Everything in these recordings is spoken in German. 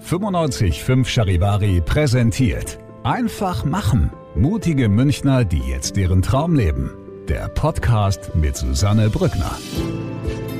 95.5 Charivari präsentiert Einfach machen. Mutige Münchner, die jetzt ihren Traum leben. Der Podcast mit Susanne Brückner.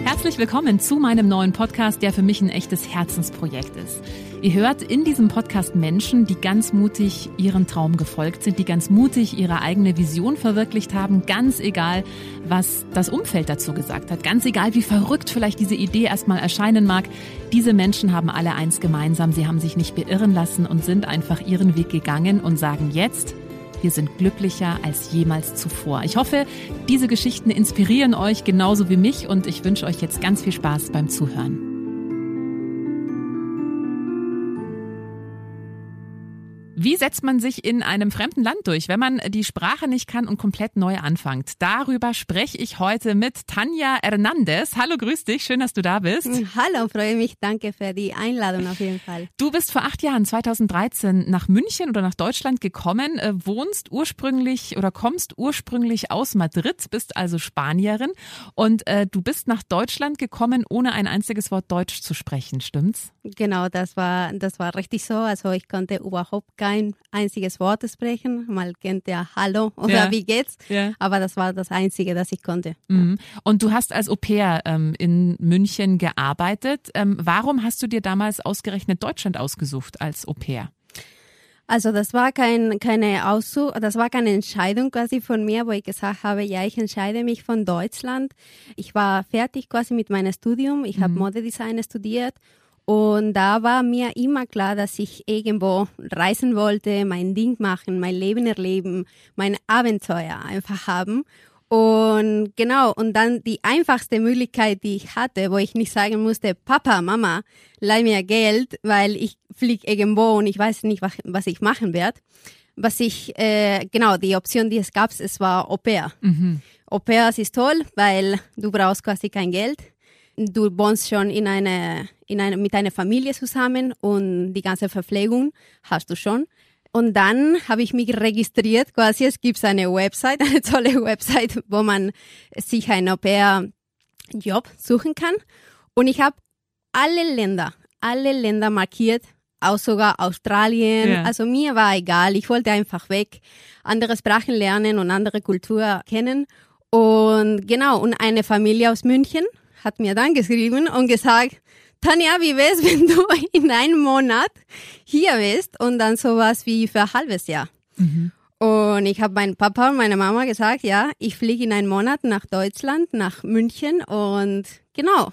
Herzlich willkommen zu meinem neuen Podcast, der für mich ein echtes Herzensprojekt ist. Ihr hört in diesem Podcast Menschen, die ganz mutig ihren Traum gefolgt sind, die ganz mutig ihre eigene Vision verwirklicht haben, ganz egal, was das Umfeld dazu gesagt hat, ganz egal, wie verrückt vielleicht diese Idee erstmal erscheinen mag. Diese Menschen haben alle eins gemeinsam, sie haben sich nicht beirren lassen und sind einfach ihren Weg gegangen und sagen jetzt, wir sind glücklicher als jemals zuvor. Ich hoffe, diese Geschichten inspirieren euch genauso wie mich und ich wünsche euch jetzt ganz viel Spaß beim Zuhören. Wie setzt man sich in einem fremden Land durch, wenn man die Sprache nicht kann und komplett neu anfängt? Darüber spreche ich heute mit Tanja Hernandez. Hallo, grüß dich, schön, dass du da bist. Hallo, freue mich, danke für die Einladung auf jeden Fall. Du bist vor acht Jahren, 2013, nach München oder nach Deutschland gekommen, äh, wohnst ursprünglich oder kommst ursprünglich aus Madrid, bist also Spanierin und äh, du bist nach Deutschland gekommen, ohne ein einziges Wort Deutsch zu sprechen, stimmt's? Genau, das war, das war richtig so. Also ich konnte überhaupt kein einziges Wort sprechen. Mal kennt ja Hallo oder Ja. wie geht's. Ja. Aber das war das Einzige, das ich konnte. Mhm. Und du hast als Au pair ähm, in München gearbeitet. Ähm, warum hast du dir damals ausgerechnet Deutschland ausgesucht als Au pair? Also das war kein, keine Aussuch, das war keine Entscheidung quasi von mir, wo ich gesagt habe, ja, ich entscheide mich von Deutschland. Ich war fertig quasi mit meinem Studium. Ich habe Modedesign studiert. Und da war mir immer klar, dass ich irgendwo reisen wollte, mein Ding machen, mein Leben erleben, mein Abenteuer einfach haben. Und genau, und dann die einfachste Möglichkeit, die ich hatte, wo ich nicht sagen musste, Papa, Mama, leih mir Geld, weil ich fliege irgendwo und ich weiß nicht, was, ich machen werde. Was ich, äh, genau, die Option, die es gab, es war Au pair. Au pair ist toll, weil du brauchst quasi kein Geld. Du wohnst schon in eine, in eine, mit einer Familie zusammen und die ganze Verpflegung hast du schon. Und dann habe ich mich registriert, quasi es gibt eine Website, eine tolle Website, wo man sich ein Au-pair-Job suchen kann. Und ich habe alle Länder, alle Länder markiert, auch sogar Australien. Ja. Also mir war egal, ich wollte einfach weg, andere Sprachen lernen und andere Kultur kennen. Und genau, und eine Familie aus München hat mir dann geschrieben und gesagt, Tanja, wie wär's, wenn du in einem Monat hier bist und dann sowas wie für ein halbes Jahr? Und ich habe meinem Papa und meiner Mama gesagt, ja, ich fliege in einem Monat nach Deutschland, nach München und genau.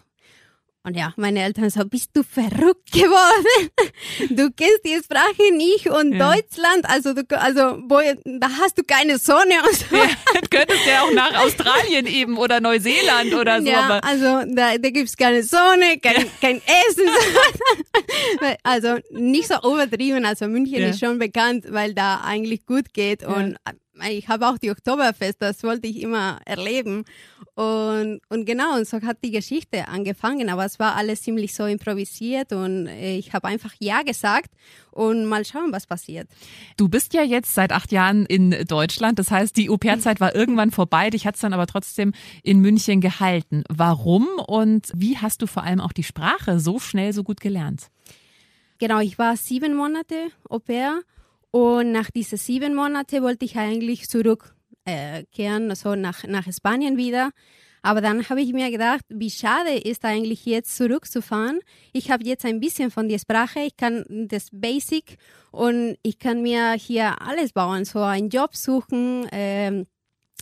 Und ja, meine Eltern so, bist du verrückt geworden? Du kennst die Sprache nicht und Ja. Deutschland, also du, also wo, da hast du keine Sonne und so. Ja, könntest ja auch nach Australien eben oder Neuseeland oder so. ja, also da, da gibt's keine Sonne, kein, kein Essen. also nicht so übertrieben. Also München Ja. ist schon bekannt, weil da eigentlich gut geht. Und ich habe auch die Oktoberfest, das wollte ich immer erleben. Und, und genau, und so hat die Geschichte angefangen. Aber es war alles ziemlich so improvisiert und ich habe einfach Ja gesagt und mal schauen, was passiert. du bist ja jetzt seit acht Jahren in Deutschland. Das heißt, die Au pair-Zeit war irgendwann vorbei. Dich hat's dann aber trotzdem in München gehalten. Warum und wie hast du vor allem auch die Sprache so schnell so gut gelernt? Genau, ich war sieben Monate Au pair und nach diesen sieben Monaten wollte ich eigentlich zurückkehren, äh, also nach, nach Spanien wieder. Aber dann habe ich mir gedacht, wie schade ist eigentlich jetzt zurückzufahren. Ich habe jetzt ein bisschen von der Sprache, ich kann das Basic und ich kann mir hier alles bauen, so einen Job suchen, ähm,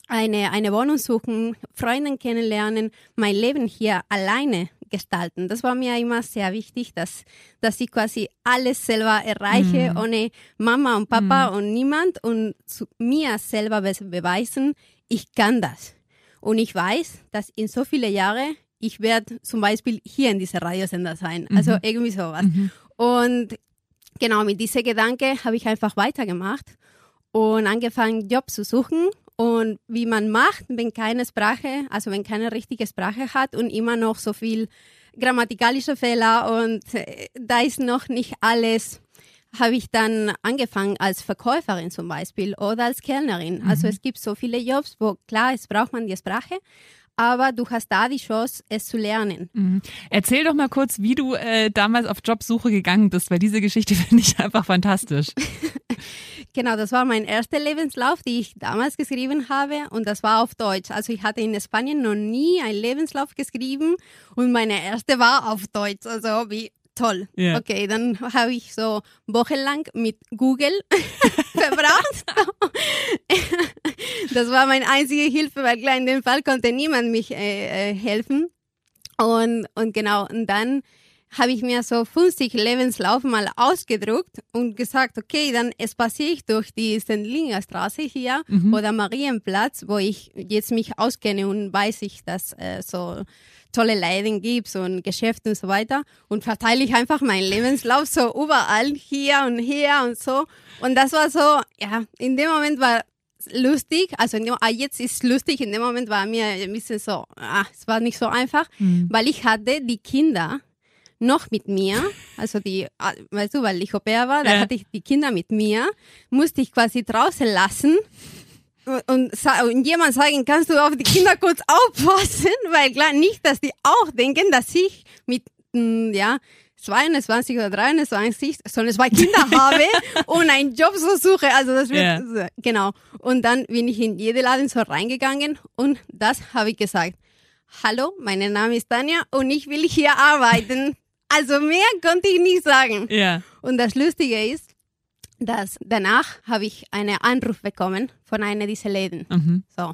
eine, eine Wohnung suchen, Freunde kennenlernen, mein Leben hier alleine gestalten. Das war mir immer sehr wichtig, dass, dass ich quasi alles selber erreiche, ohne Mama und Papa und niemand und zu mir selber be beweisen, ich kann das. Und ich weiß, dass in so viele Jahre ich werde zum Beispiel hier in dieser Radiosender sein. Also irgendwie sowas. Und genau mit diesem Gedanke habe ich einfach weitergemacht und angefangen, Job zu suchen. Und wie man macht, wenn keine Sprache, also wenn keine richtige Sprache hat und immer noch so viel grammatikalische Fehler und äh, da ist noch nicht alles, habe ich dann angefangen als Verkäuferin zum Beispiel oder als Kellnerin. Also es gibt so viele Jobs, wo klar, es braucht man die Sprache, aber du hast da die Chance, es zu lernen. Mhm. Erzähl doch mal kurz, wie du äh, damals auf Jobsuche gegangen bist, weil diese Geschichte finde ich einfach fantastisch. Genau, das war mein erster Lebenslauf, die ich damals geschrieben habe und das war auf Deutsch. Also ich hatte in Spanien noch nie einen Lebenslauf geschrieben und meine erste war auf Deutsch. Also wie toll. Ja. Okay, dann habe ich so wochenlang mit Google verbracht. das war meine einzige Hilfe, weil klar, in dem Fall konnte niemand mich äh, äh, helfen. Und, und genau, und dann habe ich mir so 50 Lebenslauf mal ausgedruckt und gesagt, okay, dann spaziere ich durch die Sendlinger Straße hier oder Marienplatz, wo ich jetzt mich auskenne und weiß ich, dass äh, so tolle Läden gibt, so ein Geschäft und so weiter und verteile ich einfach meinen Lebenslauf so überall hier und hier und so. Und das war so, ja, in dem Moment war lustig, also dem, ah, jetzt ist es lustig, in dem Moment war mir ein bisschen so, ah, es war nicht so einfach, weil ich hatte die Kinder noch mit mir, also die, ah, weißt du, weil ich Au war, da Ja. hatte ich die Kinder mit mir, musste ich quasi draußen lassen und, und, und jemand sagen, kannst du auf die Kinder kurz aufpassen, weil klar, nicht, dass die auch denken, dass ich mit, mm, ja, 22 oder 23 so eine zwei Kinder habe und einen Job so suche. Also das wird, Ja. genau. Und dann bin ich in jede Laden so reingegangen und das habe ich gesagt. Hallo, mein Name ist Tanja und ich will hier arbeiten. Also mehr konnte ich nicht sagen. Ja. Und das Lustige ist, dass danach habe ich einen Anruf bekommen von einer dieser Läden. Mhm. So.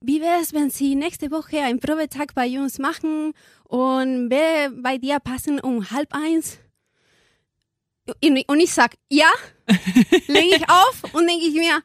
Wie wäre es, wenn Sie nächste Woche einen Probetag bei uns machen und wer bei dir passen um halb eins? Und ich sag, ja, lege ich auf und denke ich mir,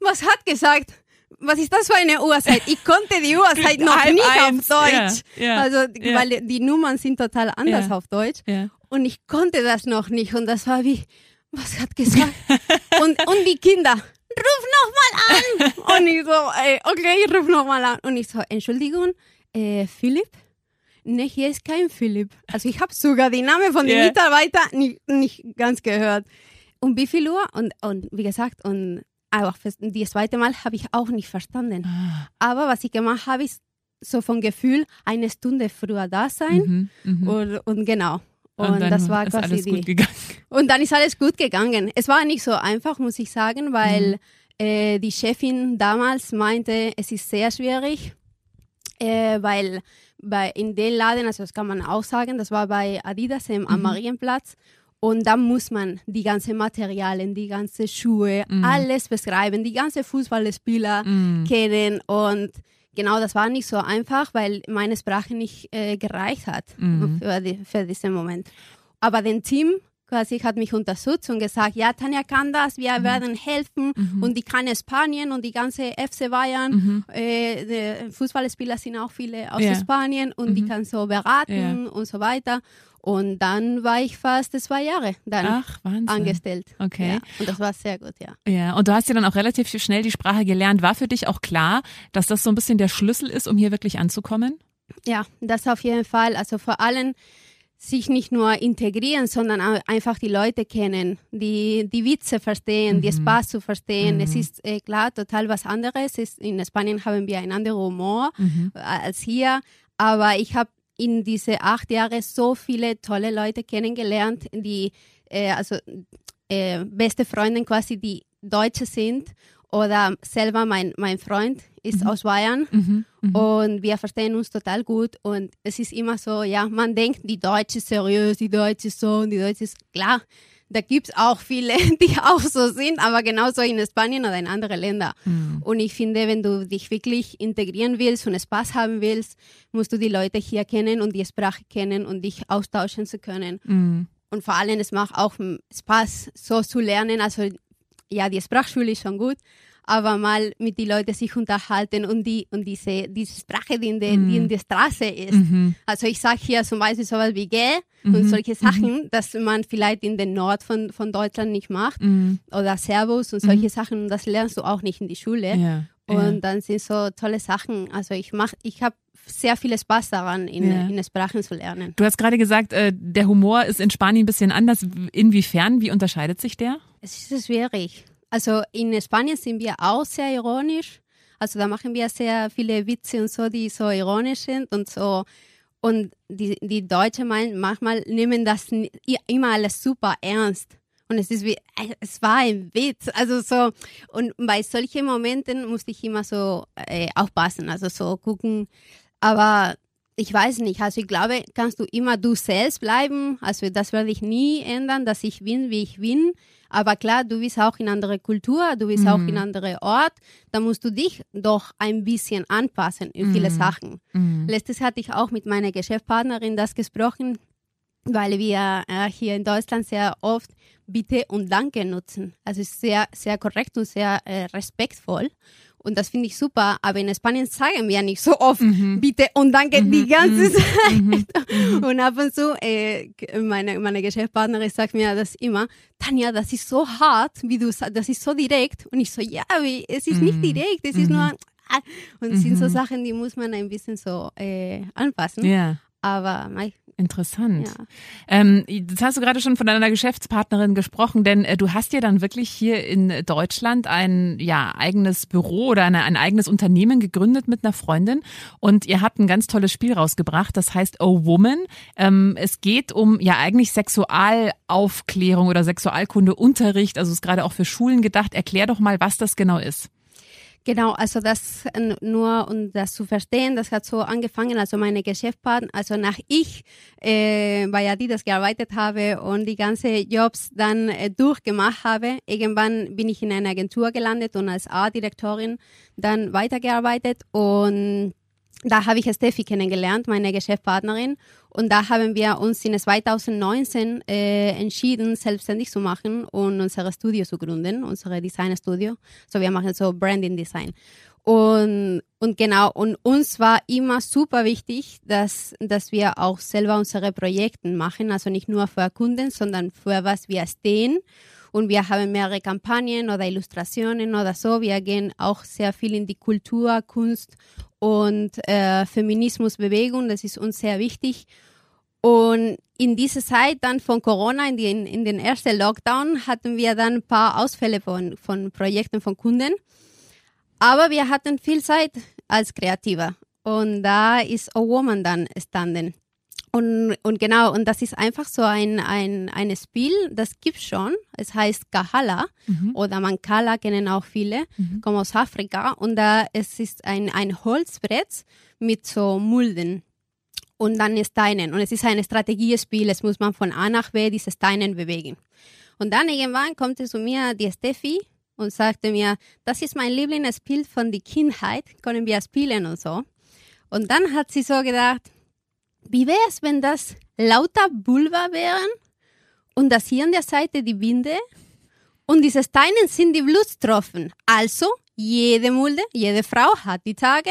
was hat gesagt? Was ist das für eine Uhrzeit? Ich konnte die Uhrzeit noch nicht eins, auf Deutsch. ja, ja, also, ja. weil die Nummern sind total anders auf Deutsch. Und ich konnte das noch nicht. Und das war wie, was hat gesagt? und, und die Kinder, ruf noch mal an. Und ich so, ey, okay, ich ruf noch mal an. Und ich so, Entschuldigung, äh, Philipp? Ne, hier ist kein Philipp. Also ich habe sogar den Namen von dem Ja. Mitarbeiter nicht, nicht ganz gehört. Um wie viel Uhr? Und, und wie gesagt, und aber das zweite Mal habe ich auch nicht verstanden. Aber was ich gemacht habe, ist so vom Gefühl, eine Stunde früher da sein. Mhm. Mhm. Und, und genau. Und, Und dann das war ist quasi alles die. gut gegangen. Und dann ist alles gut gegangen. Es war nicht so einfach, muss ich sagen, weil äh, die Chefin damals meinte, es ist sehr schwierig, äh, weil bei, in den Laden, also das kann man auch sagen, das war bei Adidas im, am Marienplatz. Und da muss man die ganzen Materialien, die ganzen Schuhe, alles beschreiben, die ganzen Fußballspieler kennen. Und genau das war nicht so einfach, weil meine Sprache nicht äh, gereicht hat für, die, für diesen Moment. Aber den Team quasi hat mich unterstützt und gesagt, ja, Tanja kann das, wir werden helfen. Und die kann Spanien und die ganze FC Bayern, äh, die Fußballspieler sind auch viele aus Ja. Spanien und die kann so beraten und so weiter. Und dann war ich fast zwei Jahre dann Ach, angestellt. Okay. Ja. Und das war sehr gut, ja. Ja, und du hast ja dann auch relativ schnell die Sprache gelernt. War für dich auch klar, dass das so ein bisschen der Schlüssel ist, um hier wirklich anzukommen? Ja, das auf jeden Fall. Also vor allem sich nicht nur integrieren, sondern einfach die Leute kennen, die, die Witze verstehen, die Spaß zu verstehen. Es ist äh, klar total was anderes. Es Ist, in Spanien haben wir einen anderen Humor äh, als hier. Aber ich habe in diese acht Jahre so viele tolle Leute kennengelernt, die äh, also äh, beste Freundin quasi, die Deutsche sind. Oder selber mein, mein Freund ist aus Bayern. Und wir verstehen uns total gut. Und es ist immer so, ja, man denkt, die Deutsche ist seriös, die Deutsche ist so und die Deutsche ist klar. Da gibt's auch viele, die auch so sind, aber genauso in Spanien oder in anderen Ländern. Und ich finde, wenn du dich wirklich integrieren willst und Spaß haben willst, musst du die Leute hier kennen und die Sprache kennen und dich austauschen zu können. Und vor allem, es macht auch Spaß, so zu lernen. Also, ja, die Sprachschule ist schon gut, aber mal mit den Leuten sich unterhalten und die und diese diese Sprache, die in der, die in der Straße ist. Also ich sage hier zum Beispiel sowas wie gell und solche Sachen, dass man vielleicht in den Nord von, von Deutschland nicht macht oder Servus und solche Sachen. Das lernst du auch nicht in die Schule. Ja. Und dann sind so tolle Sachen. Also ich mach, ich habe sehr viel Spaß daran, in, Ja. in Sprachen zu lernen. Du hast gerade gesagt, äh, der Humor ist in Spanien ein bisschen anders. Inwiefern? Wie unterscheidet sich der? Es ist schwierig. Also in Spanien sind wir auch sehr ironisch. Also da machen wir sehr viele Witze und so, die so ironisch sind und so. Und die, die Deutschen meinen, manchmal nehmen das immer alles super ernst. Und es ist wie, äh, es war ein Witz. Also so, und bei solchen Momenten musste ich immer so äh, aufpassen, also so gucken. Aber ich weiß nicht, also ich glaube, kannst du immer du selbst bleiben. Also das werde ich nie ändern, dass ich bin, wie ich bin. Aber klar, du bist auch in andere Kultur, du bist auch in andere Ort. Da musst du dich doch ein bisschen anpassen in viele Sachen. Letztes hatte ich auch mit meiner Geschäftspartnerin das gesprochen, weil wir äh, hier in Deutschland sehr oft Bitte und Danke nutzen. Also ist sehr, sehr korrekt und sehr äh, respektvoll. Und das finde ich super. Aber in Spanien sagen wir nicht so oft Bitte und Danke die ganze Zeit. Und ab und zu, äh, meine, meine Geschäftspartnerin sagt mir das immer, Tanja, das ist so hart, wie du sagst, das ist so direkt. Und ich so, ja, wie, es ist nicht direkt, es ist nur, ah. und es sind so Sachen, die muss man ein bisschen so äh, anpassen. Ja. Aber mei, Interessant. Ja. Ähm, jetzt hast du gerade schon von deiner Geschäftspartnerin gesprochen, denn äh, du hast ja dann wirklich hier in Deutschland ein ja eigenes Büro oder eine, ein eigenes Unternehmen gegründet mit einer Freundin und ihr habt ein ganz tolles Spiel rausgebracht, das heißt Oh Woman. Ähm, es geht um ja eigentlich Sexualaufklärung oder Sexualkundeunterricht, also ist gerade auch für Schulen gedacht. Erklär doch mal, was das genau ist. Genau, also das äh, nur um das zu verstehen, das hat so angefangen, also meine Geschäftspartner, also nach ich äh, bei Adidas gearbeitet habe und die ganze Jobs dann äh, durchgemacht habe, irgendwann bin ich in einer Agentur gelandet und als Art-Direktorin dann weitergearbeitet und da habe ich Steffi kennengelernt, meine Geschäftspartnerin. Und da haben wir uns in 2019 äh, entschieden, selbstständig zu machen und unser Studio zu gründen, unser Designstudio. So, wir machen so Branding Design. Und, und genau, und uns war immer super wichtig, dass, dass wir auch selber unsere Projekte machen, also nicht nur für Kunden, sondern für was wir stehen. Und wir haben mehrere Kampagnen oder Illustrationen oder so. Wir gehen auch sehr viel in die Kultur, Kunst und äh, Feminismusbewegung. Das ist uns sehr wichtig. Und in dieser Zeit dann von Corona, in den, in den ersten Lockdown, hatten wir dann ein paar Ausfälle von, von Projekten von Kunden. Aber wir hatten viel Zeit als Kreativer. Und da ist A Woman dann entstanden. Und, und genau, und das ist einfach so ein, ein, ein Spiel, das gibt's schon. Es heißt Kahala oder Mancala kennen auch viele, kommen aus Afrika. Und da es ist ein, ein Holzbrett mit so Mulden und dann Steinen. Und es ist ein Strategiespiel, es muss man von A nach B diese Steine bewegen. Und dann irgendwann kommt zu mir die Steffi und sagte mir, das ist mein Lieblingsspiel von der Kindheit, können wir spielen und so. Und dann hat sie so gedacht, wie wäre es, wenn das lauter Vulva wären und das hier an der Seite die Winde und diese Steine sind die Blutstropfen. Also jede Mulde, jede Frau hat die Tage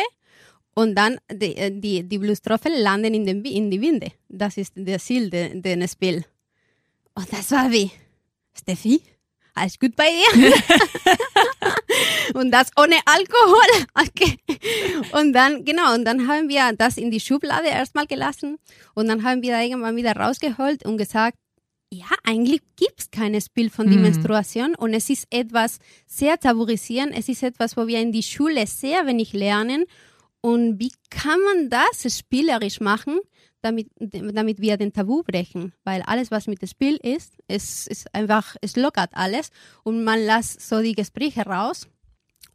und dann die, äh, die, die Blutstropfen landen in, den, in die Winde. Das ist der Ziel de- des Spiels. Und das war wie, Steffi, alles gut bei dir? und das ohne Alkohol. Okay. Und dann, genau, und dann haben wir das in die Schublade erstmal gelassen und dann haben wir irgendwann wieder rausgeholt und gesagt, ja, eigentlich gibt's kein Spiel von der Menstruation und es ist etwas sehr tabuisieren. Es ist etwas, wo wir in die Schule sehr wenig lernen. Und wie kann man das spielerisch machen, damit, damit wir den Tabu brechen? Weil alles, was mit dem Spiel ist, es ist einfach, es lockert alles und man lässt so die Gespräche raus.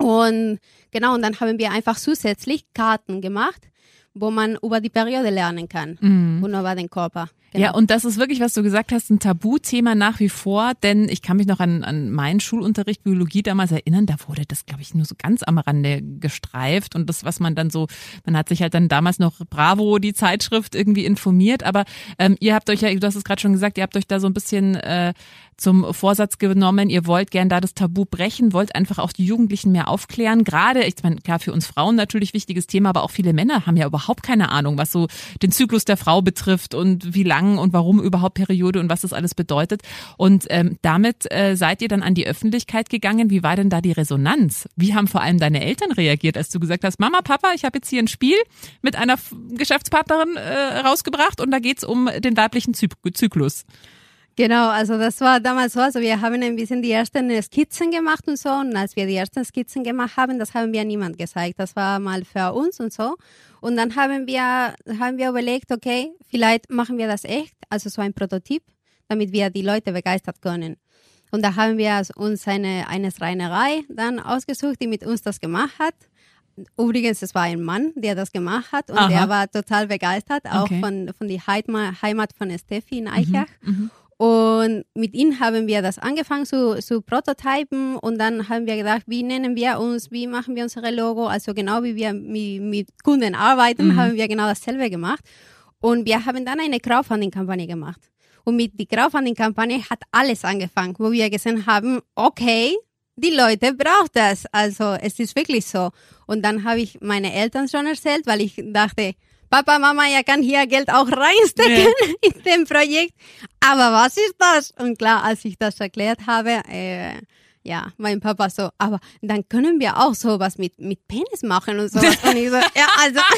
Und genau, und dann haben wir einfach zusätzlich Karten gemacht, wo man über die Periode lernen kann und über den Körper. Genau. Ja, und das ist wirklich, was du gesagt hast, ein Tabuthema nach wie vor, denn ich kann mich noch an, an meinen Schulunterricht Biologie damals erinnern, da wurde das, glaube ich, nur so ganz am Rande gestreift und das, was man dann so, man hat sich halt dann damals noch Bravo, die Zeitschrift, irgendwie informiert, aber ähm, ihr habt euch ja, du hast es gerade schon gesagt, ihr habt euch da so ein bisschen äh, zum Vorsatz genommen, ihr wollt gern da das Tabu brechen, wollt einfach auch die Jugendlichen mehr aufklären. Gerade, ich meine, klar, für uns Frauen natürlich wichtiges Thema, aber auch viele Männer haben ja überhaupt keine Ahnung, was so den Zyklus der Frau betrifft und wie lang und warum überhaupt Periode und was das alles bedeutet. Und ähm, damit äh, seid ihr dann an die Öffentlichkeit gegangen. Wie war denn da die Resonanz? Wie haben vor allem deine Eltern reagiert, als du gesagt hast, Mama, Papa, ich habe jetzt hier ein Spiel mit einer Geschäftspartnerin äh, rausgebracht und da geht's um den weiblichen Zyklus? Genau, also das war damals so. Also wir haben ein bisschen die ersten Skizzen gemacht und so. Und als wir die ersten Skizzen gemacht haben, das haben wir niemand gezeigt. Das war mal für uns und so. Und dann haben wir, haben wir überlegt, okay, vielleicht machen wir das echt, also so ein Prototyp, damit wir die Leute begeistert können. Und da haben wir uns eine, eine Schreinerei dann ausgesucht, die mit uns das gemacht hat. Übrigens, es war ein Mann, der das gemacht hat und Aha. der war total begeistert, auch Okay. von, von der Heimat, Heimat von Steffi in Eichach. Mhm. Und mit ihm haben wir das angefangen zu, zu prototypen und dann haben wir gedacht, wie nennen wir uns, wie machen wir unsere Logo. Also genau wie wir mit, mit Kunden arbeiten, Mhm. haben wir genau dasselbe gemacht. Und wir haben dann eine Crowdfunding-Kampagne gemacht. Und mit der Crowdfunding-Kampagne hat alles angefangen, wo wir gesehen haben, okay, die Leute brauchen das. Also es ist wirklich so. Und dann habe ich meine Eltern schon erzählt, weil ich dachte, Papa, Mama, ihr kann hier Geld auch reinstecken in dem Projekt. Aber was ist das? Und klar, als ich das erklärt habe, äh, ja, mein Papa so, aber dann können wir auch sowas mit, mit Penis machen und sowas. Und ich so, ja, also.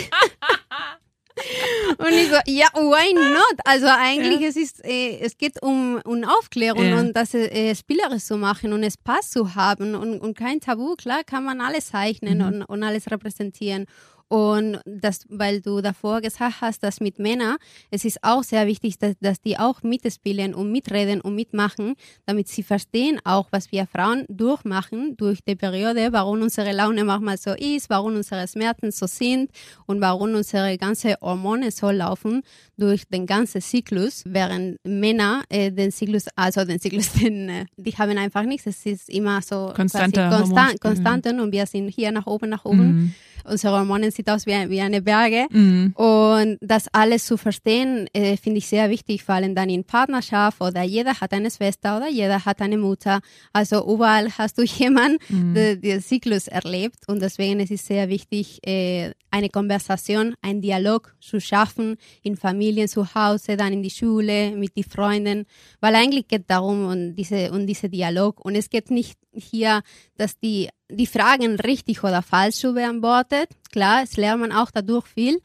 Und ich so, ja, why not? Also eigentlich es ist äh, es geht um, um Aufklärung Ja. und das äh, spielerisch zu machen und Spaß zu haben und, und kein Tabu. Klar kann man alles zeichnen und, und alles repräsentieren. Und das, weil du davor gesagt hast, dass mit Männern, es ist auch sehr wichtig, dass, dass die auch mitspielen und mitreden und mitmachen, damit sie verstehen auch, was wir Frauen durchmachen durch die Periode, warum unsere Laune manchmal so ist, warum unsere Schmerzen so sind und warum unsere ganze Hormone so laufen durch den ganzen Zyklus, während Männer äh, den Zyklus, also den Zyklus, den, äh, die haben einfach nichts. Es ist immer so Konstanter quasi konstant, Hormonspiegel. konstanten und wir sind hier nach oben, nach oben. Mhm. Unsere Hormone sieht aus wie, wie eine Berge. Mhm. Und das alles zu verstehen, äh, finde ich sehr wichtig, vor allem dann in Partnerschaft oder jeder hat eine Schwester oder jeder hat eine Mutter. Also überall hast du jemanden, der den Zyklus erlebt und deswegen ist es sehr wichtig, äh, eine Konversation, einen Dialog zu schaffen in Familien, zu Hause, dann in die Schule, mit den Freunden, weil eigentlich geht darum um diese, um diese Dialog und es geht nicht hier, dass die, die Fragen richtig oder falsch zu beantwortet. Klar, es lernt man auch dadurch viel.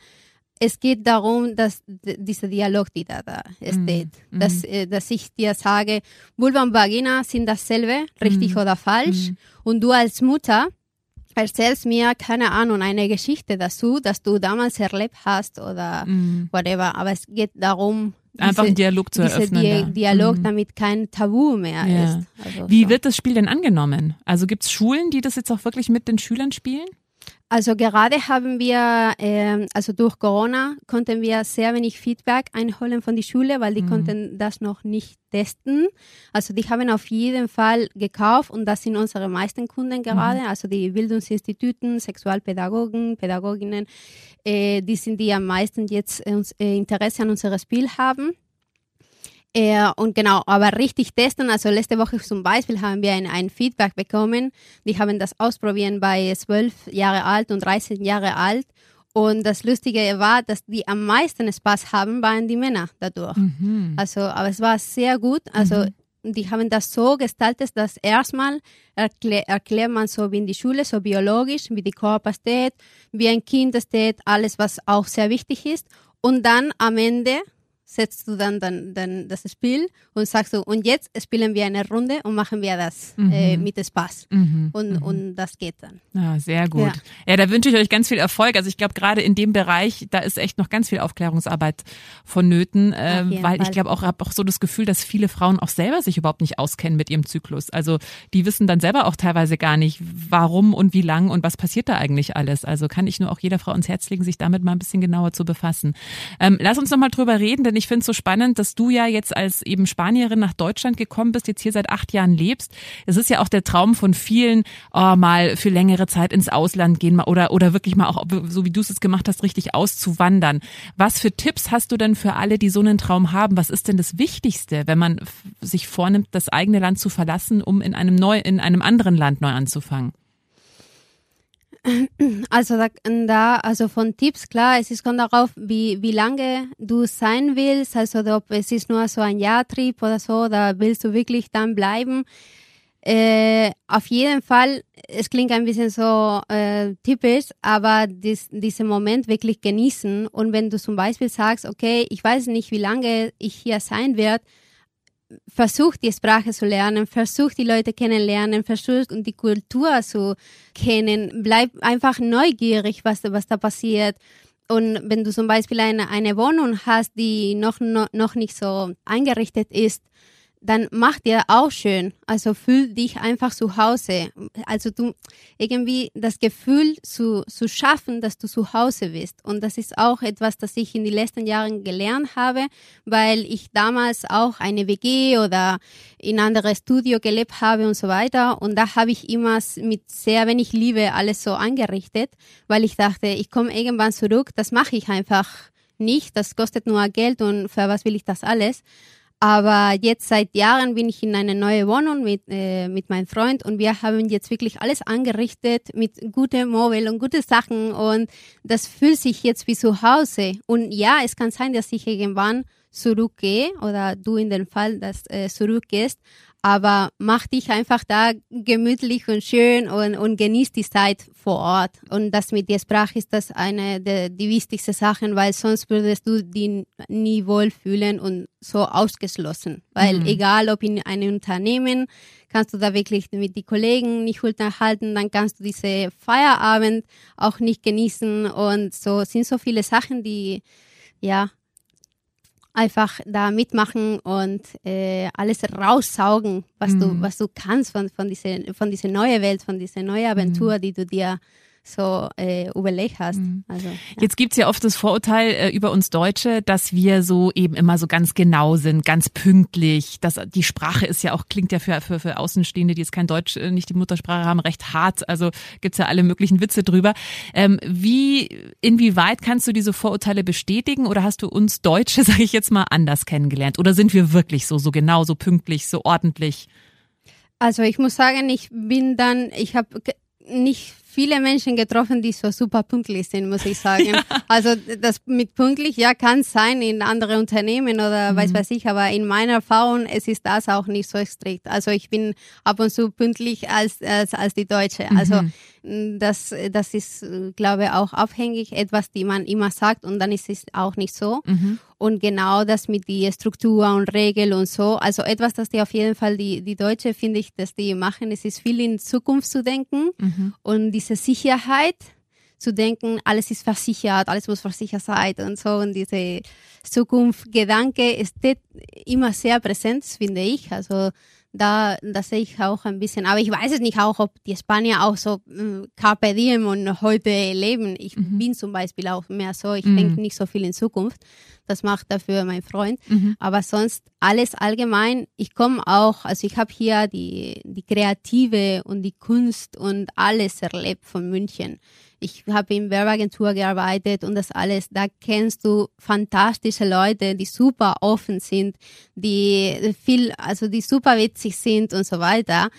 Es geht darum, dass dieser Dialog, die da, da steht, dass, äh, dass ich dir sage, Vulva und Vagina sind dasselbe, richtig oder falsch. Und du als Mutter erzählst mir, keine Ahnung, eine Geschichte dazu, dass du damals erlebt hast oder whatever. Aber es geht darum, Einfach einen Dialog zu eröffnen, Di ja. Dialog, Mhm. damit kein Tabu mehr Ja. ist. Also Wie so. wird das Spiel denn angenommen? Also gibt es Schulen, die das jetzt auch wirklich mit den Schülern spielen? Also gerade haben wir, ähm, also durch Corona konnten wir sehr wenig Feedback einholen von der Schule, weil die konnten das noch nicht testen. Also die haben auf jeden Fall gekauft und das sind unsere meisten Kunden gerade, also die Bildungsinstituten, Sexualpädagogen, Pädagoginnen, äh, die sind die am meisten jetzt äh, äh, Interesse an unserem Spiel haben. Äh, und genau, aber richtig testen, also letzte Woche zum Beispiel haben wir ein, ein Feedback bekommen. Die haben das ausprobieren bei 12 Jahre alt und 13 Jahre alt. Und das Lustige war, dass die am meisten Spaß haben, waren die Männer dadurch. Also, aber es war sehr gut. Also, die haben das so gestaltet, dass erstmal erklär, erklärt man so wie in die Schule, so biologisch, wie die Körper steht, wie ein Kind steht, alles, was auch sehr wichtig ist. Und dann am Ende setzt du dann, dann, dann das Spiel und sagst du, und jetzt spielen wir eine Runde und machen wir das äh, mit Spaß. Und, und das geht dann. Ja, sehr gut. Ja, Ja. da wünsche ich euch ganz viel Erfolg. Also ich glaube, gerade in dem Bereich, da ist echt noch ganz viel Aufklärungsarbeit vonnöten, äh, weil ich Fall. glaube auch, habe auch so das Gefühl, dass viele Frauen auch selber sich überhaupt nicht auskennen mit ihrem Zyklus. Also die wissen dann selber auch teilweise gar nicht, warum und wie lang und was passiert da eigentlich alles. Also kann ich nur auch jeder Frau ins Herz legen, sich damit mal ein bisschen genauer zu befassen. Ähm, lass uns noch mal drüber reden, denn ich finde es so spannend, dass du ja jetzt als eben Spanierin nach Deutschland gekommen bist, jetzt hier seit acht Jahren lebst. Es ist ja auch der Traum von vielen, oh, mal für längere Zeit ins Ausland gehen oder, oder wirklich mal auch, so wie du es jetzt gemacht hast, richtig auszuwandern. Was für Tipps hast du denn für alle, die so einen Traum haben? Was ist denn das Wichtigste, wenn man sich vornimmt, das eigene Land zu verlassen, um in einem neu, in einem anderen Land neu anzufangen? Also da, da, also von Tipps, klar, es ist kommt darauf, wie, wie lange du sein willst, also ob es ist nur so ein Jahrtrip oder so, da willst du wirklich dann bleiben. Äh, auf jeden Fall, es klingt ein bisschen so äh, typisch, aber dies, diesen Moment wirklich genießen. Und wenn du zum Beispiel sagst, okay, ich weiß nicht, wie lange ich hier sein werde, versuch die Sprache zu lernen, versuch die Leute kennenlernen, versuch die Kultur zu kennen, bleib einfach neugierig, was, was da passiert. Und wenn du zum Beispiel eine, eine Wohnung hast, die noch, noch, noch nicht so eingerichtet ist, dann mach dir auch schön. Also fühl dich einfach zu Hause. Also du irgendwie das Gefühl zu, zu schaffen, dass du zu Hause bist. Und das ist auch etwas, das ich in den letzten Jahren gelernt habe, weil ich damals auch eine WG oder in anderes Studio gelebt habe und so weiter. Und da habe ich immer mit sehr wenig Liebe alles so angerichtet, weil ich dachte, ich komme irgendwann zurück, das mache ich einfach nicht, das kostet nur Geld und für was will ich das alles? Aber jetzt seit Jahren bin ich in eine neue Wohnung mit, äh, mit meinem Freund und wir haben jetzt wirklich alles angerichtet mit gutem Mobil und gute Sachen und das fühlt sich jetzt wie zu Hause. Und ja, es kann sein, dass ich irgendwann zurückgehe oder du in dem Fall, dass äh, zurückgehst, aber mach dich einfach da gemütlich und schön und, und genieß die Zeit vor Ort. Und das mit der Sprache ist das eine der die wichtigsten Sachen, weil sonst würdest du die nie wohlfühlen und so ausgeschlossen. Weil mhm. egal ob in einem Unternehmen, kannst du da wirklich mit den Kollegen nicht unterhalten, dann kannst du diese Feierabend auch nicht genießen und so sind so viele Sachen, die ja einfach da mitmachen und äh, alles raussaugen, was mhm. du was du kannst von von dieser von dieser neue Welt, von dieser neue Aventur, mhm. die du dir so äh, überlegt hast. Mhm. Also, ja. Jetzt gibt's ja oft das Vorurteil äh, über uns Deutsche, dass wir so eben immer so ganz genau sind, ganz pünktlich. Das, die Sprache ist ja auch, klingt ja für, für, für Außenstehende, die jetzt kein Deutsch, äh, nicht die Muttersprache haben, recht hart. Also gibt's ja alle möglichen Witze drüber. Ähm, wie, inwieweit kannst du diese Vorurteile bestätigen oder hast du uns Deutsche, sage ich jetzt mal, anders kennengelernt? Oder sind wir wirklich so, so genau, so pünktlich, so ordentlich? Also ich muss sagen, ich bin dann, ich habe nicht viele Menschen getroffen, die so super pünktlich sind, muss ich sagen. Ja. Also das mit pünktlich, ja, kann sein in andere Unternehmen oder mhm. weiß was ich, aber in meiner Erfahrung es ist das auch nicht so strikt. Also ich bin ab und zu pünktlich als als, als die Deutsche. Also mhm. Das, das ist, glaube ich, auch abhängig, etwas, die man immer sagt und dann ist es auch nicht so. Mhm. Und genau das mit die Struktur und Regel und so. Also etwas, das die auf jeden Fall die, die Deutsche, finde ich, dass die machen, es ist viel in Zukunft zu denken mhm. und diese Sicherheit zu denken, alles ist versichert, alles muss versichert sein und so. Und diese Zukunftsgedanke ist immer sehr präsent, finde ich. Also da, da sehe ich auch ein bisschen, aber ich weiß es nicht auch, ob die Spanier auch so äh, Carpe Diem und heute leben. Ich mhm. bin zum Beispiel auch mehr so, ich mhm. denke nicht so viel in Zukunft. Das macht dafür mein Freund. Mhm. Aber sonst alles allgemein. Ich komme auch, also ich habe hier die, die Kreative und die Kunst und alles erlebt von München ich habe in Werbeagentur gearbeitet und das alles. Da kennst du fantastische Leute, die super offen sind, die viel, also die super witzig sind und so weiter.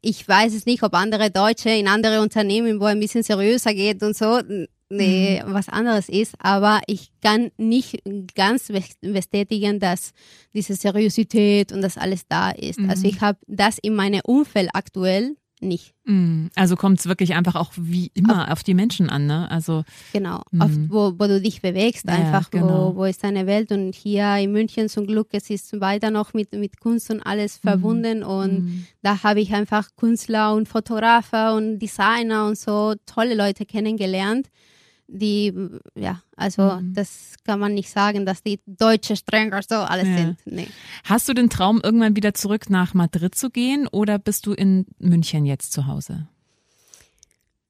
Ich weiß es nicht, ob andere Deutsche in andere Unternehmen, wo ein bisschen seriöser geht und so, nee, mhm. was anderes ist, aber ich kann nicht ganz bestätigen, dass diese Seriosität und das alles da ist. Also mhm. Also ich habe das in meinem Umfeld aktuell nicht. Mm, also kommt es wirklich einfach auch wie immer auf, auf, die Menschen an, ne? Also genau, mm. auf, wo, wo du dich bewegst, einfach ja, genau. wo, wo ist deine Welt und hier in München zum Glück, es ist weiter noch mit, mit Kunst und alles mm. verbunden und mm. da habe ich einfach Künstler und Fotografer und Designer und so tolle Leute kennengelernt die, ja, also mhm. das kann man nicht sagen, dass die Deutsche strenger so alles ja. sind. Nee. Hast du den Traum, irgendwann wieder zurück nach Madrid zu gehen oder bist du in München jetzt zu Hause?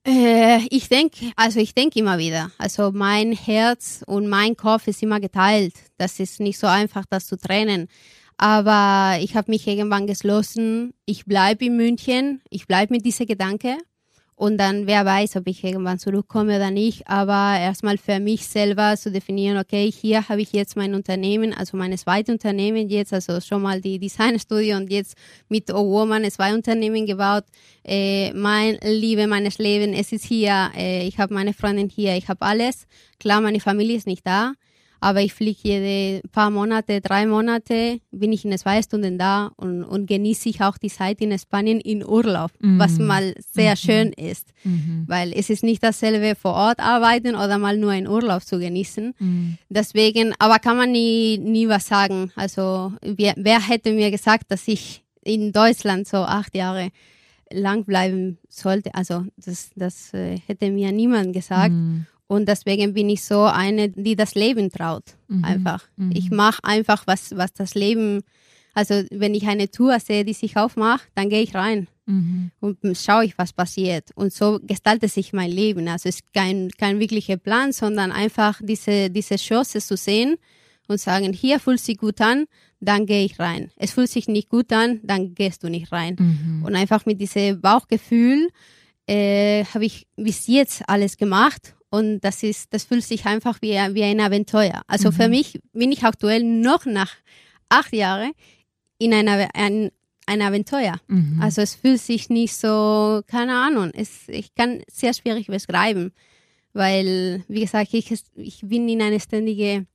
Äh, ich denke, also ich denke immer wieder. Also mein Herz und mein Kopf ist immer geteilt. Das ist nicht so einfach, das zu trennen. Aber ich habe mich irgendwann geschlossen, ich bleibe in München, ich bleibe mit diesem Gedanke und dann, wer weiß, ob ich irgendwann zurückkomme oder nicht. Aber erstmal für mich selber zu definieren, okay, hier habe ich jetzt mein Unternehmen, also mein zweites Unternehmen jetzt, also schon mal die Designstudio und jetzt mit O Woman zwei Unternehmen gebaut. Äh, mein Liebe meines Lebens, es ist hier, äh, ich habe meine Freundin hier, ich habe alles. Klar, meine Familie ist nicht da aber ich fliege jede paar Monate, drei Monate, bin ich in zwei Stunden da und, und genieße ich auch die Zeit in Spanien in Urlaub, mhm. was mal sehr mhm. schön ist, mhm. weil es ist nicht dasselbe vor Ort arbeiten oder mal nur in Urlaub zu genießen. Mhm. Deswegen, aber kann man nie, nie was sagen. Also wer, wer hätte mir gesagt, dass ich in Deutschland so acht Jahre lang bleiben sollte? Also das, das äh, hätte mir niemand gesagt. Und deswegen bin ich so eine, die das Leben traut. Mhm. Einfach. Mhm. Ich mache einfach, was, was das Leben, also wenn ich eine Tour sehe, die sich aufmacht, dann gehe ich rein mhm. und schaue ich, was passiert. Und so gestaltet sich mein Leben. Also es ist kein, kein wirklicher Plan, sondern einfach diese, diese Chance zu sehen und sagen, hier fühlt sich gut an, dann gehe ich rein. Es fühlt sich nicht gut an, dann gehst du nicht rein. Mhm. Und einfach mit diesem Bauchgefühl äh, habe ich bis jetzt alles gemacht und das ist, das fühlt sich einfach wie, wie ein Abenteuer. Also mhm. für mich bin ich aktuell noch nach acht Jahren in einer, ein, ein Abenteuer. Mhm. Also es fühlt sich nicht so, keine Ahnung, es, ich kann sehr schwierig beschreiben, weil, wie gesagt, ich, ich bin in eine ständige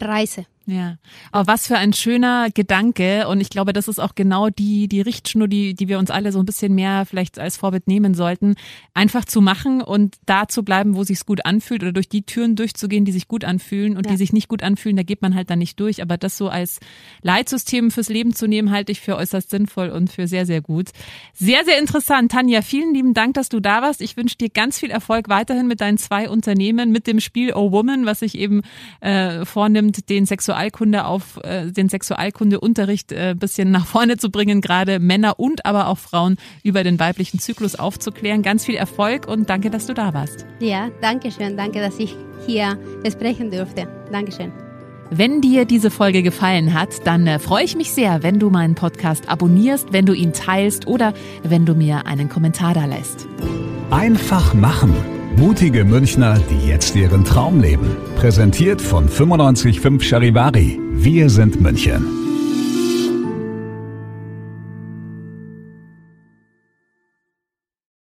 Reise. Ja, aber was für ein schöner Gedanke und ich glaube, das ist auch genau die die Richtschnur, die die wir uns alle so ein bisschen mehr vielleicht als Vorbild nehmen sollten, einfach zu machen und da zu bleiben, wo sich's gut anfühlt oder durch die Türen durchzugehen, die sich gut anfühlen und ja. die sich nicht gut anfühlen, da geht man halt dann nicht durch, aber das so als Leitsystem fürs Leben zu nehmen, halte ich für äußerst sinnvoll und für sehr sehr gut. Sehr sehr interessant, Tanja, vielen lieben Dank, dass du da warst. Ich wünsche dir ganz viel Erfolg weiterhin mit deinen zwei Unternehmen, mit dem Spiel Oh Woman, was sich eben äh, vornimmt, den Sexual Sexualkunde auf äh, den Sexualkundeunterricht äh, bisschen nach vorne zu bringen, gerade Männer und aber auch Frauen über den weiblichen Zyklus aufzuklären. Ganz viel Erfolg und danke, dass du da warst. Ja, danke schön. Danke, dass ich hier sprechen durfte. Dankeschön. Wenn dir diese Folge gefallen hat, dann äh, freue ich mich sehr, wenn du meinen Podcast abonnierst, wenn du ihn teilst oder wenn du mir einen Kommentar da lässt. Einfach machen Mutige Münchner, die jetzt ihren Traum leben. Präsentiert von 955 Charivari. Wir sind München.